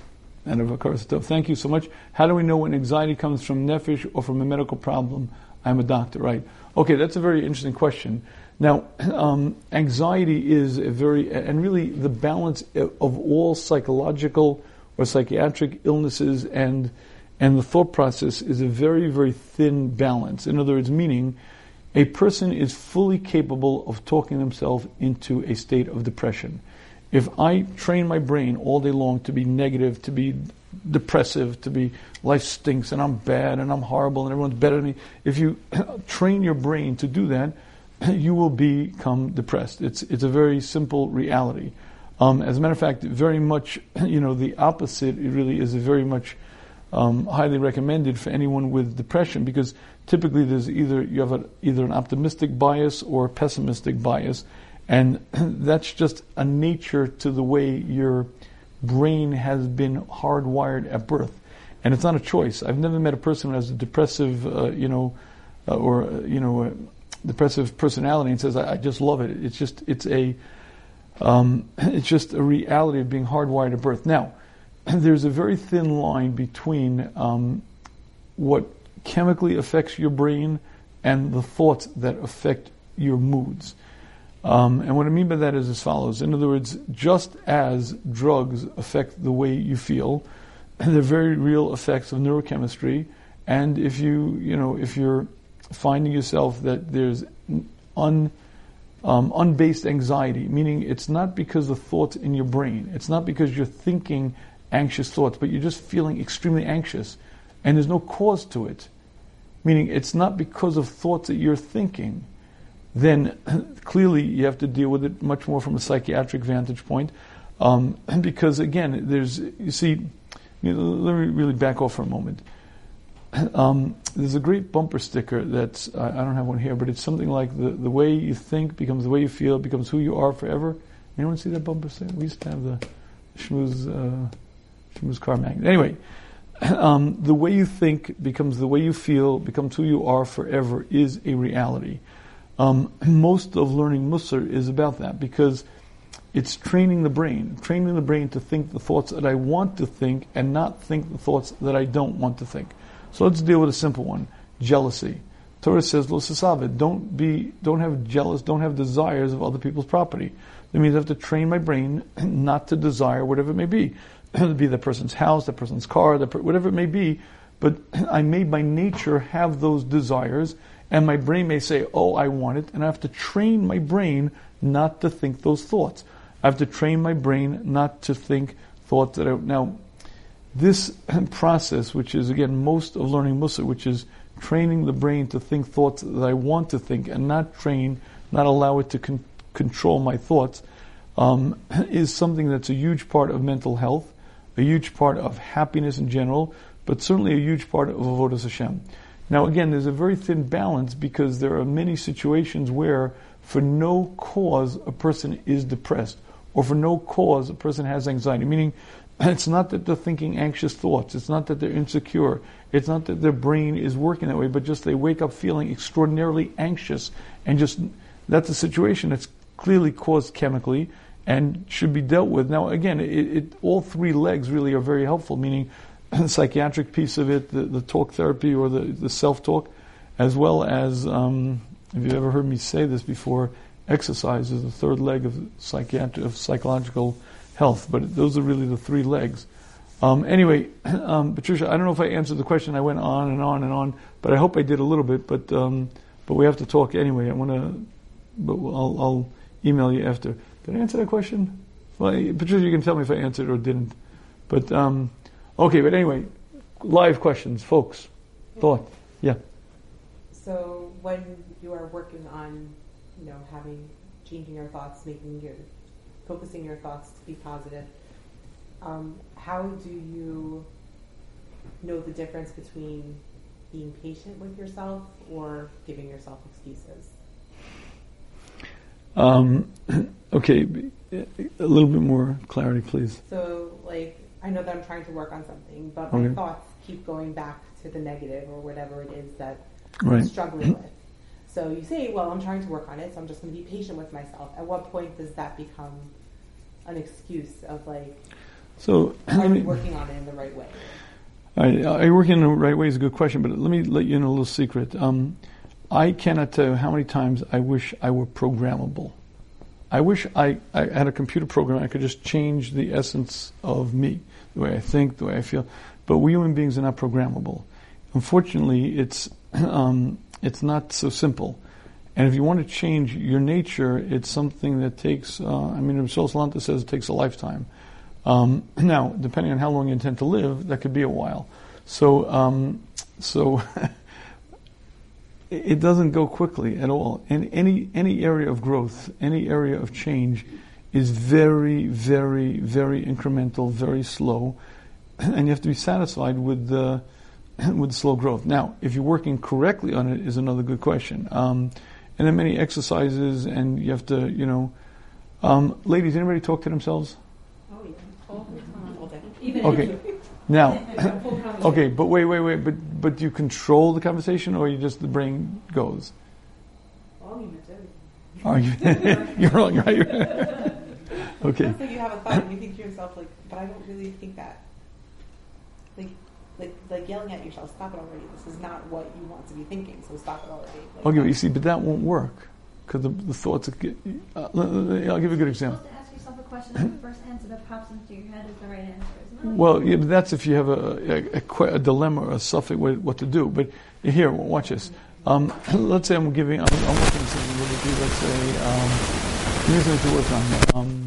and of course. Thank you so much. How do we know when anxiety comes from nefesh or from a medical problem? I'm a doctor, right? Okay, that's a very interesting question. Now, um, anxiety is a very, and really the balance of all psychological or psychiatric illnesses and and the thought process is a very, very thin balance. In other words, meaning a person is fully capable of talking themselves into a state of depression. If I train my brain all day long to be negative, to be depressive, to be life stinks and I'm bad and I'm horrible and everyone's better than me, if you train your brain to do that, you will become depressed. It's it's a very simple reality. Um, as a matter of fact, very much, you know, the opposite. It really is very much um, highly recommended for anyone with depression because typically there's either you have a, either an optimistic bias or a pessimistic bias, and that's just a nature to the way your brain has been hardwired at birth, and it's not a choice. I've never met a person who has a depressive, uh, you know, uh, or uh, you know, uh, depressive personality and says, I, I, just love it." It's just it's a um, it's just a reality of being hardwired at birth. Now there's a very thin line between um, what chemically affects your brain and the thoughts that affect your moods. Um, and what I mean by that is as follows. In other words, just as drugs affect the way you feel, and they're very real effects of neurochemistry. And if you, you know, if you're finding yourself that there's un, um, unbased anxiety, meaning it's not because of thoughts in your brain, it's not because you're thinking anxious thoughts, but you're just feeling extremely anxious and there's no cause to it, meaning it's not because of thoughts that you're thinking, then clearly you have to deal with it much more from a psychiatric vantage point. Um, because again, there's, you see, you know, let me really back off for a moment. Um, there's a great bumper sticker that's, I don't have one here, but it's something like the, the way you think becomes the way you feel, becomes who you are forever. Anyone see that bumper sticker? We used to have the schmooze, uh, car magnet. Anyway, um, the way you think becomes the way you feel, becomes who you are forever, is a reality. Um, most of learning Musar is about that because it's training the brain, training the brain to think the thoughts that I want to think and not think the thoughts that I don't want to think. So let's deal with a simple one: jealousy. Torah says, don't be, don't have jealous, don't have desires of other people's property. That means I have to train my brain not to desire whatever it may be. it be the person's house, the person's car, per- whatever it may be. But I may by nature have those desires, and my brain may say, "Oh, I want it," and I have to train my brain not to think those thoughts. I have to train my brain not to think thoughts that I now. This process, which is again most of learning Musar, which is training the brain to think thoughts that I want to think and not train, not allow it to con- control my thoughts, um, is something that's a huge part of mental health a huge part of happiness in general, but certainly a huge part of Avodas Hashem. Now again, there's a very thin balance because there are many situations where for no cause a person is depressed, or for no cause a person has anxiety, meaning it's not that they're thinking anxious thoughts, it's not that they're insecure, it's not that their brain is working that way, but just they wake up feeling extraordinarily anxious and just that's a situation that's clearly caused chemically and should be dealt with. Now, again, it, it, all three legs really are very helpful, meaning psychiatric piece of it, the, the talk therapy or the, the self talk, as well as, um, if you've ever heard me say this before, exercise is the third leg of, psychiatric, of psychological health. But those are really the three legs. Um, anyway, um, Patricia, I don't know if I answered the question. I went on and on and on, but I hope I did a little bit. But um, but we have to talk anyway. I want to, but I'll, I'll email you after. Did I answer that question? Well, Patricia, you can tell me if I answered or didn't. But um, okay, but anyway, live questions, folks. Thought, yeah.
So when you are working on, you know, having changing your thoughts, making your focusing your thoughts to be positive, um, how do you know the difference between being patient with yourself or giving yourself excuses?
Um, okay, a little bit more clarity, please.
So, like, I know that I'm trying to work on something, but my okay. thoughts keep going back to the negative or whatever it is that right. I'm struggling with. So you say, well, I'm trying to work on it, so I'm just going to be patient with myself. At what point does that become an excuse of like,
so
are you working on it in the right way?
I, I work in the right way is a good question, but let me let you in a little secret. Um, I cannot tell you how many times I wish I were programmable. I wish I, I had a computer program I could just change the essence of me, the way I think, the way I feel. but we human beings are not programmable. Unfortunately, it's um, it's not so simple. And if you want to change your nature, it's something that takes. Uh, I mean, Rasul Salanter says it takes a lifetime. Um, now, depending on how long you intend to live, that could be a while. So, um, so it doesn't go quickly at all. And any any area of growth, any area of change, is very, very, very incremental, very slow, and you have to be satisfied with the with slow growth. Now, if you're working correctly on it, is another good question. Um, and then many exercises, and you have to, you know, um, ladies, anybody talk to themselves?
Oh, yeah. All the time.
All day.
Even
Okay. Now, okay, but wait, wait, wait. But but do you control the conversation, or you just the brain goes?
Arguments, everything.
Are you? you're wrong, right? You're- okay.
It's like you have a thought and you think to yourself, like, but I don't really think that. Like, like, like yelling at yourself, stop it already. This is not what you want to be thinking, so stop it already. Like,
Okay, but you see, but that won't work because the, the thoughts. Get, uh, l- l- I'll give you a good
You're
example.
supposed to ask yourself a question, and the first answer that pops into your head is the right answer.
Well, yeah, but that's if you have a, a, a, a dilemma or a suffix what, what to do. But here, watch this. Um, let's say I'm giving, I'm, I'm working on something. What would? Let's say, um, here's something to work on. Um,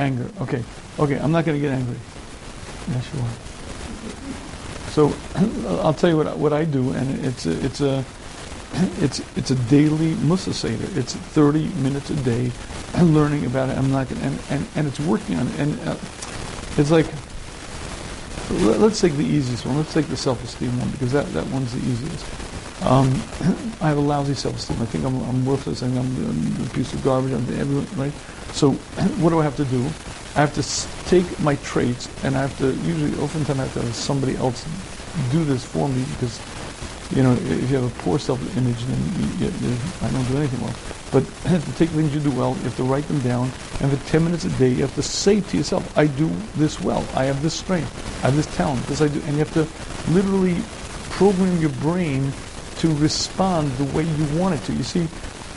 anger. Okay. Okay, I'm not going to get angry. Yeah, sure. So I'll tell you what what I do, and it's a, it's a it's it's a daily Musar Seder. It's 30 minutes a day, and learning about it. I'm not gonna, and, and and it's working on it. And uh, it's like let, us take the easiest one. Let's take the self-esteem one because that, that one's the easiest. Um, I have a lousy self-esteem. I think I'm, I'm worthless. I think I'm, I'm a piece of garbage. I'm everyone, right? So what do I have to do? I have to take my traits and I have to usually, oftentimes I have to have somebody else do this for me because you know, if you have a poor self-image, then you, you, I don't do anything well. But you have to take things you do well, you have to write them down, and for 10 minutes a day, you have to say to yourself, I do this well, I have this strength, I have this talent, this I do, and you have to literally program your brain to respond the way you want it to. You see,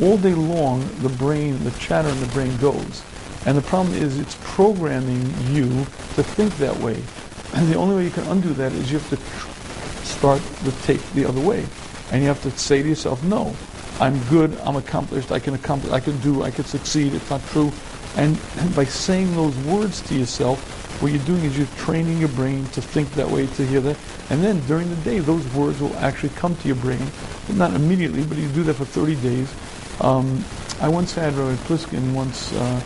all day long, the brain, the chatter in the brain goes. And the problem is it's programming you to think that way. And the only way you can undo that is you have to tr- start the take the other way. And you have to say to yourself, no, I'm good, I'm accomplished, I can accomplish, I can do, I can succeed, it's not true. And by saying those words to yourself, what you're doing is you're training your brain to think that way, to hear that. And then during the day, those words will actually come to your brain. Not immediately, but you do that for 30 days. Um, I once had Rabbi Pliskin once, uh,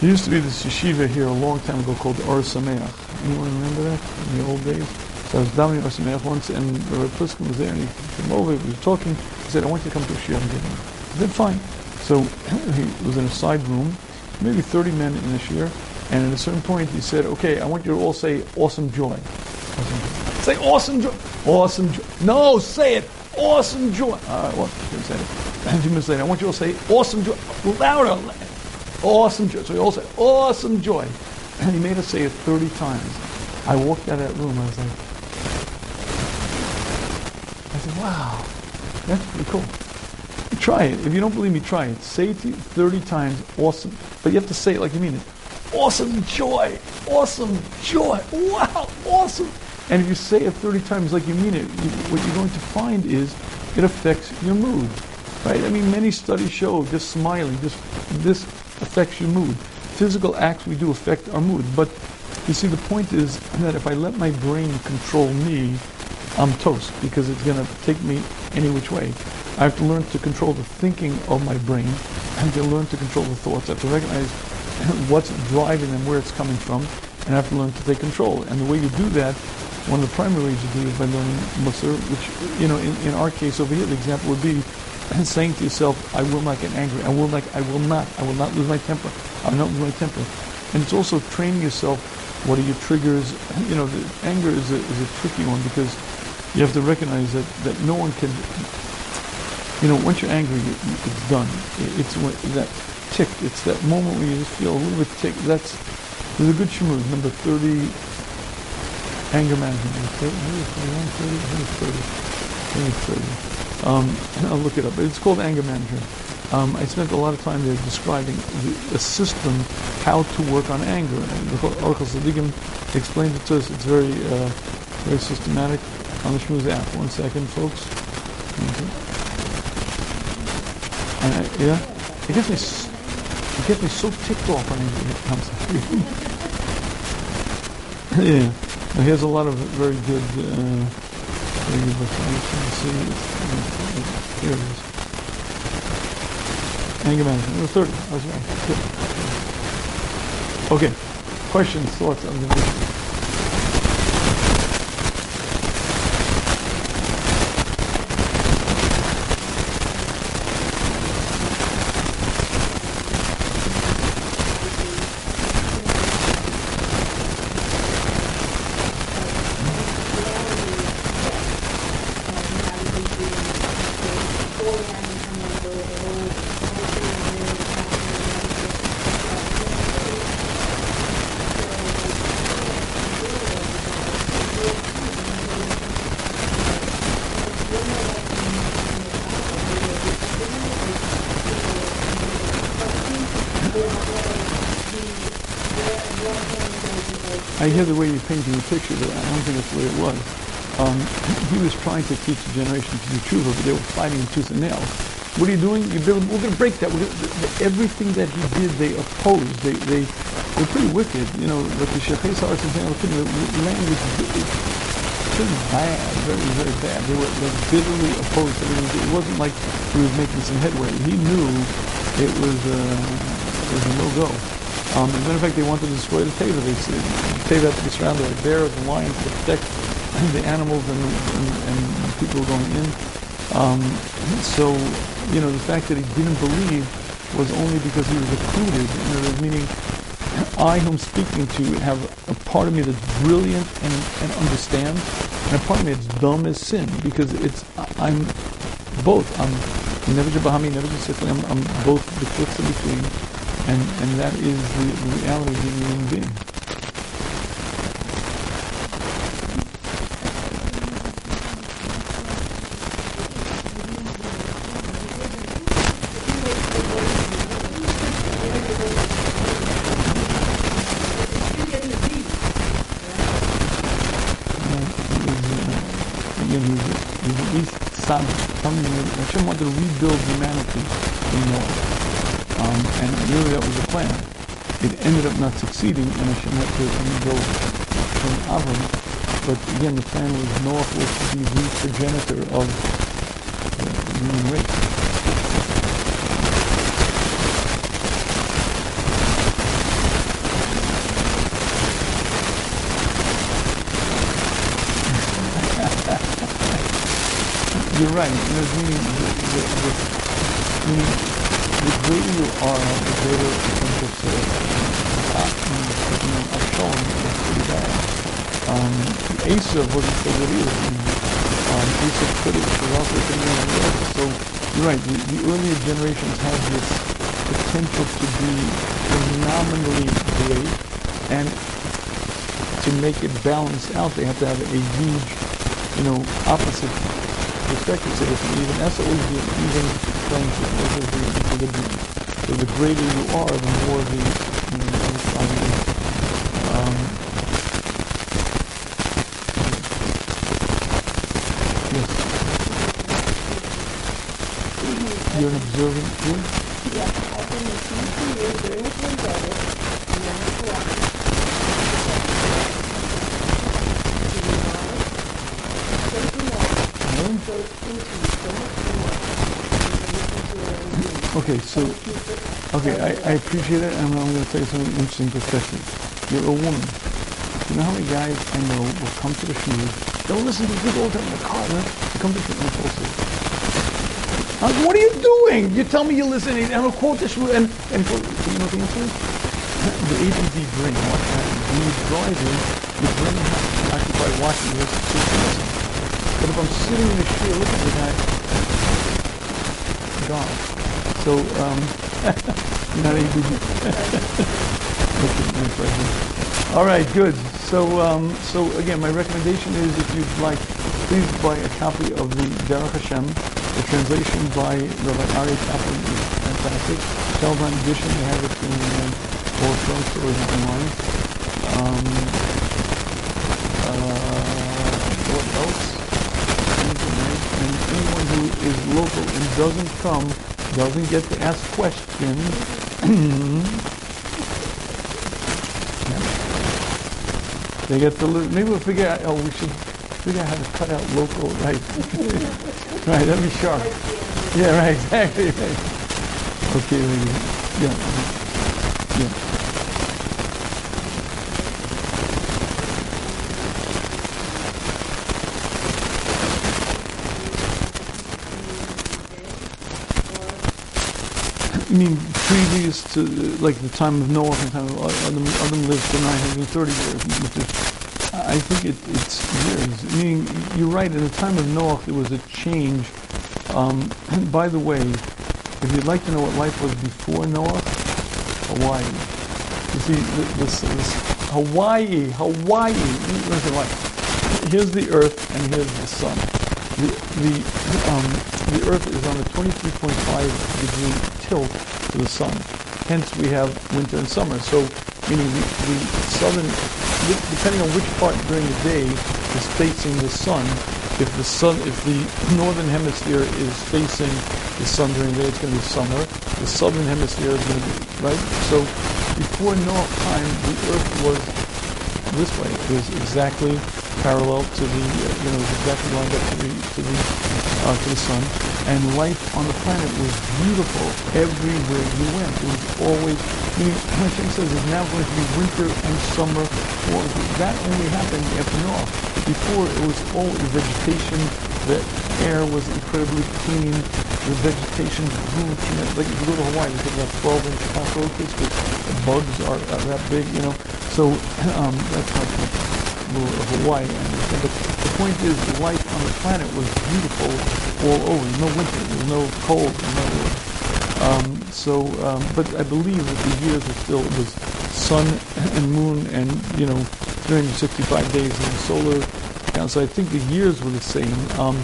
there used to be this yeshiva here a long time ago called Or Sameach. Anyone remember that in the old days? So I was down in Or Sameach once, and Rabbi Pliskin was there, and he came over, we were talking. He said, I want you to come to a get him. I said, fine. So he was in a side room, maybe 30 men in the shir, and at a certain point he said, okay, I want you to all say awesome joy. Awesome joy. Say awesome joy. Awesome joy. No, say it. Awesome joy. All right, well, he said it. A few minutes later, I want you all to say awesome joy. Louder. Awesome joy. So we all said awesome joy. And he made us say it 30 times. I walked out of that room, I was like, I said, wow, that's pretty cool. Try it. If you don't believe me, try it. Say it to you 30 times, awesome. But you have to say it like you mean it. Awesome joy. Awesome joy. Wow, awesome. And if you say it 30 times like you mean it, you, what you're going to find is it affects your mood. Right? I mean, many studies show just smiling, just this affects your mood. Physical acts we do affect our mood. But you see, the point is that if I let my brain control me, I'm toast because it's going to take me any which way. I have to learn to control the thinking of my brain. I have to learn to control the thoughts. I have to recognize what's driving them, where it's coming from, and have to learn to take control. And the way you do that, one of the primary ways you do it is by learning Musar, which, you know, in, in our case over here, the example would be saying to yourself, I will not get angry. I will not, I will not, I will not lose my temper. I will not lose my temper. And it's also training yourself, what are your triggers? You know, the anger is a, is a tricky one because you have to recognize that, that no one can, you know, once you're angry, it's done. It- It's that tick, it's that moment where you just feel a little bit tick. That's, there's a good shmooze, number 30, anger management. It 30? Maybe it's 21, 30, I think it's 30. I think it's 30. Um, I'll look it up. It's called anger management. um, I spent a lot of time there describing the, a system how to work on anger. And the Orchos Tzaddikim explained it to us. It's very, uh, very systematic on the Shmooze app. One second, folks. I, yeah, it gets me, it me so ticked off when I- I'm sorry. yeah, Now, here's a lot of very good, uh, very good books. I'm to see. It's, here it is. Anger management. It was 30. I was right. Good. Okay. Questions, thoughts, observations? I hear the way you're painting the picture, but I don't think that's the way it was. Um, he was trying to teach the generation to do tshuva, but they were fighting tooth and nail. What are you doing? You're building, we're going to break that. Gonna, everything that he did, they opposed. They, they, they're pretty wicked. You know, like the Shechei Saras and the language is pretty bad, very, very bad. They were, they bitterly opposed to everything. It wasn't like he was making some headway. He knew it was, uh, it was a no-go. Um, as a matter of fact, they wanted to destroy the Teva. They said the Teva had to be surrounded by bears and lions to protect the animals and, and, and people going in. Um, so, you know, the fact that he didn't believe was only because he was occluded. Other words, meaning, I, who I'm speaking to, have a part of me that's brilliant and, and understands, and a part of me that's dumb as sin because it's I'm both. I'm never Bahami, never Sifli. I'm, I'm both the cliffs in between and and that is the, the reality of a human being. He's, he's least some, something that Hashem wanted to rebuild humanity in Noah. And really that was the plan. It ended up not succeeding, and Hashem had to rebuild from Avram. But again, the plan was Noah was to be the progenitor of the human race. You're right. Know, meaning the, the, the, meaning the greater you are, the greater potential to you know, Avshalom is pretty bad. Um, Asa wasn't so good either. Um, Asa could have, was also on the. So you're right. The, the earlier generations had this potential to be phenomenally great, and to make it balance out, they have to have a huge, you know, opposite this. And even that's always the even playing field. This is the. So the greater you are, the more the you know, the is. Um, yes. You're an observant too?
Yes, I've been listening to you during the pandemic, and you.
Okay, so Okay, I, I appreciate it, and I'm going to tell you something interesting perspective. You're a woman. You know how many guys I know will come to the shoes, they'll listen to this all the time in the car, and they come to the and fall asleep. I'm like, what are you doing? You tell me you're listening, and I'll quote the shoe, and, and go, you know what answer uh, is? The ADD brain, what happens? When you're driving, your brain has to be occupied watching this, so it's listen. But if I'm sitting in the shoe looking at guy, God. So, um, not my pleasure. All right, good. So, um, so again, my recommendation is if you'd like, please buy a copy of the Derech Hashem. The translation by Rabbi Aryeh Kaplan is classic. Feldheim edition, they have it in uh, all and online. Um, uh, what else? And anyone who is local and doesn't come, doesn't get to ask questions. Yeah. They get to li- maybe we'll figure out. Oh, we should figure out how to cut out local. Right, right. That'd be sharp. Yeah, right. Exactly. Right. Okay. Yeah. Yeah. I mean, previous to like the time of Noah and time of Adam, Adam lived for 930 years, I think it, it's years. Meaning, you're right. In the time of Noah, there was a change. Um, and by the way, if you'd like to know what life was before Noah, Hawaii. You see, this, this Hawaii, Hawaii. Listen, like, here's the Earth and here's the Sun. The the um, the Earth is on a 23.5 degree to the Sun. Hence, we have winter and summer. So, meaning the, the southern, depending on which part during the day is facing the Sun. If the sun, if the northern hemisphere is facing the sun during the day, it's going to be summer. The southern hemisphere is going to be right. So, before Noah time, the Earth was this way. It was exactly parallel to the, uh, you know, exactly lined up to the to the uh, to the sun, and life on the planet was beautiful everywhere you went. It was always. I mean, Hashem says it's now going to be winter and summer. Well, that only happened after Noah. Before it was all vegetation. The air was incredibly clean. The vegetation grew tremendous. Like if you go to Hawaii, you have 12 inch cockroaches, which the bugs are, that big, you know. So um, that's how rule of Hawaii. Understand. But the point is, the life on the planet was beautiful all over. No winter. There's no cold. No, um, so, um, but I believe that the years were still it was sun and moon, and you know, 365 days in the solar count. So I think the years were the same. Um,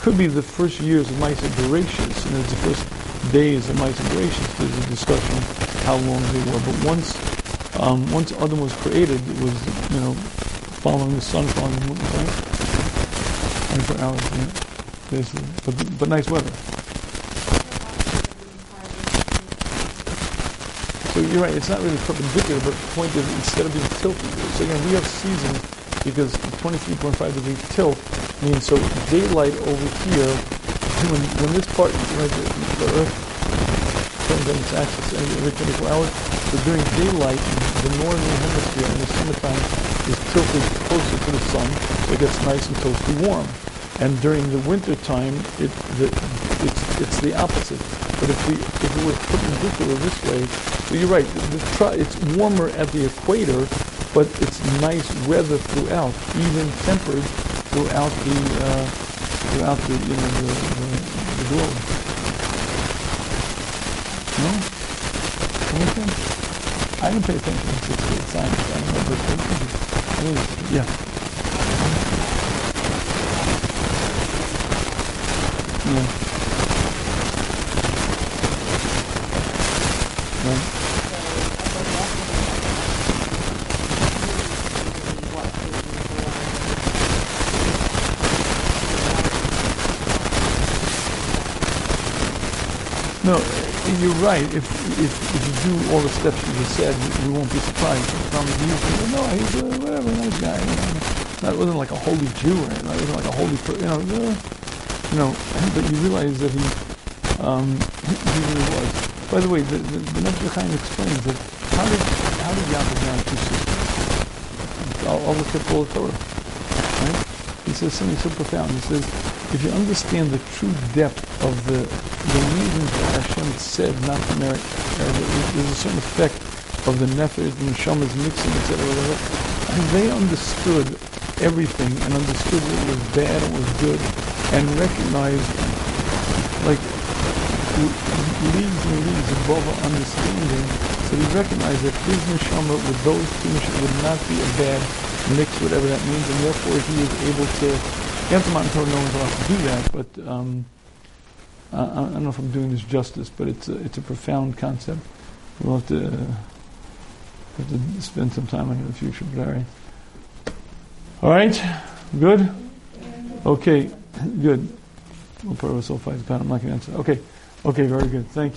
could be the first years of Maaseh Bereshis, and it's the first days of Maaseh Bereshis. There's a discussion how long they were. But once um, once Adam was created, it was you know following the sun, following the moon, right? 24 hours, yeah. Basically. But, but nice weather. So you're right, it's not really perpendicular, but the point is instead of being tilted, so again, we have seasons because 23.5 degree tilt means so daylight over here, when, when this part, right, the, the Earth turns on its axis every 24 hours, But during daylight, the northern hemisphere in the summertime is tilted closer to the sun, so it gets nice and toasty warm. And during the winter time, it, the, it's, it's the opposite. But if, we, if it was perpendicular this way, you're right, it's warmer at the equator, but it's nice weather throughout, even tempered throughout the, uh, throughout the, you know, the, the, the globe. No? Anything? I didn't pay attention to sixth grade science. I don't know, but it is, yeah. Yeah. Right. No, you're right. If, if if you do all the steps you just said, you, you won't be surprised. Of you say, no, he's a whatever, nice guy. You know. That wasn't like a holy Jew or anything. That wasn't like a holy, you know, uh, you know. But you realize that he, um, he really was. By the way, the the, the Nefesh Chaim explains that how did how did Yaakov marry two sisters? All, all the Torah, right? He says something so profound. He says, if you understand the true depth of the the reasons that Hashem said not to marry, uh, there's a certain effect of the nefesh, the neshamas mixing, etc. And they understood everything and understood what was bad and what was good, and recognized like leagues and leagues above our understanding. So he recognized that his neshama with those two would not be a bad mix, whatever that means, and therefore he is able to. Yantaman Torah, no one's allowed to do that, but um, I, I don't know if I'm doing this justice, but it's a, it's a profound concept. We'll have to, uh, have to spend some time on it in the future, but all right. All right, good? Okay, good. We'll put ourselves five I'm not going to answer. Okay, okay, very good. Thank you.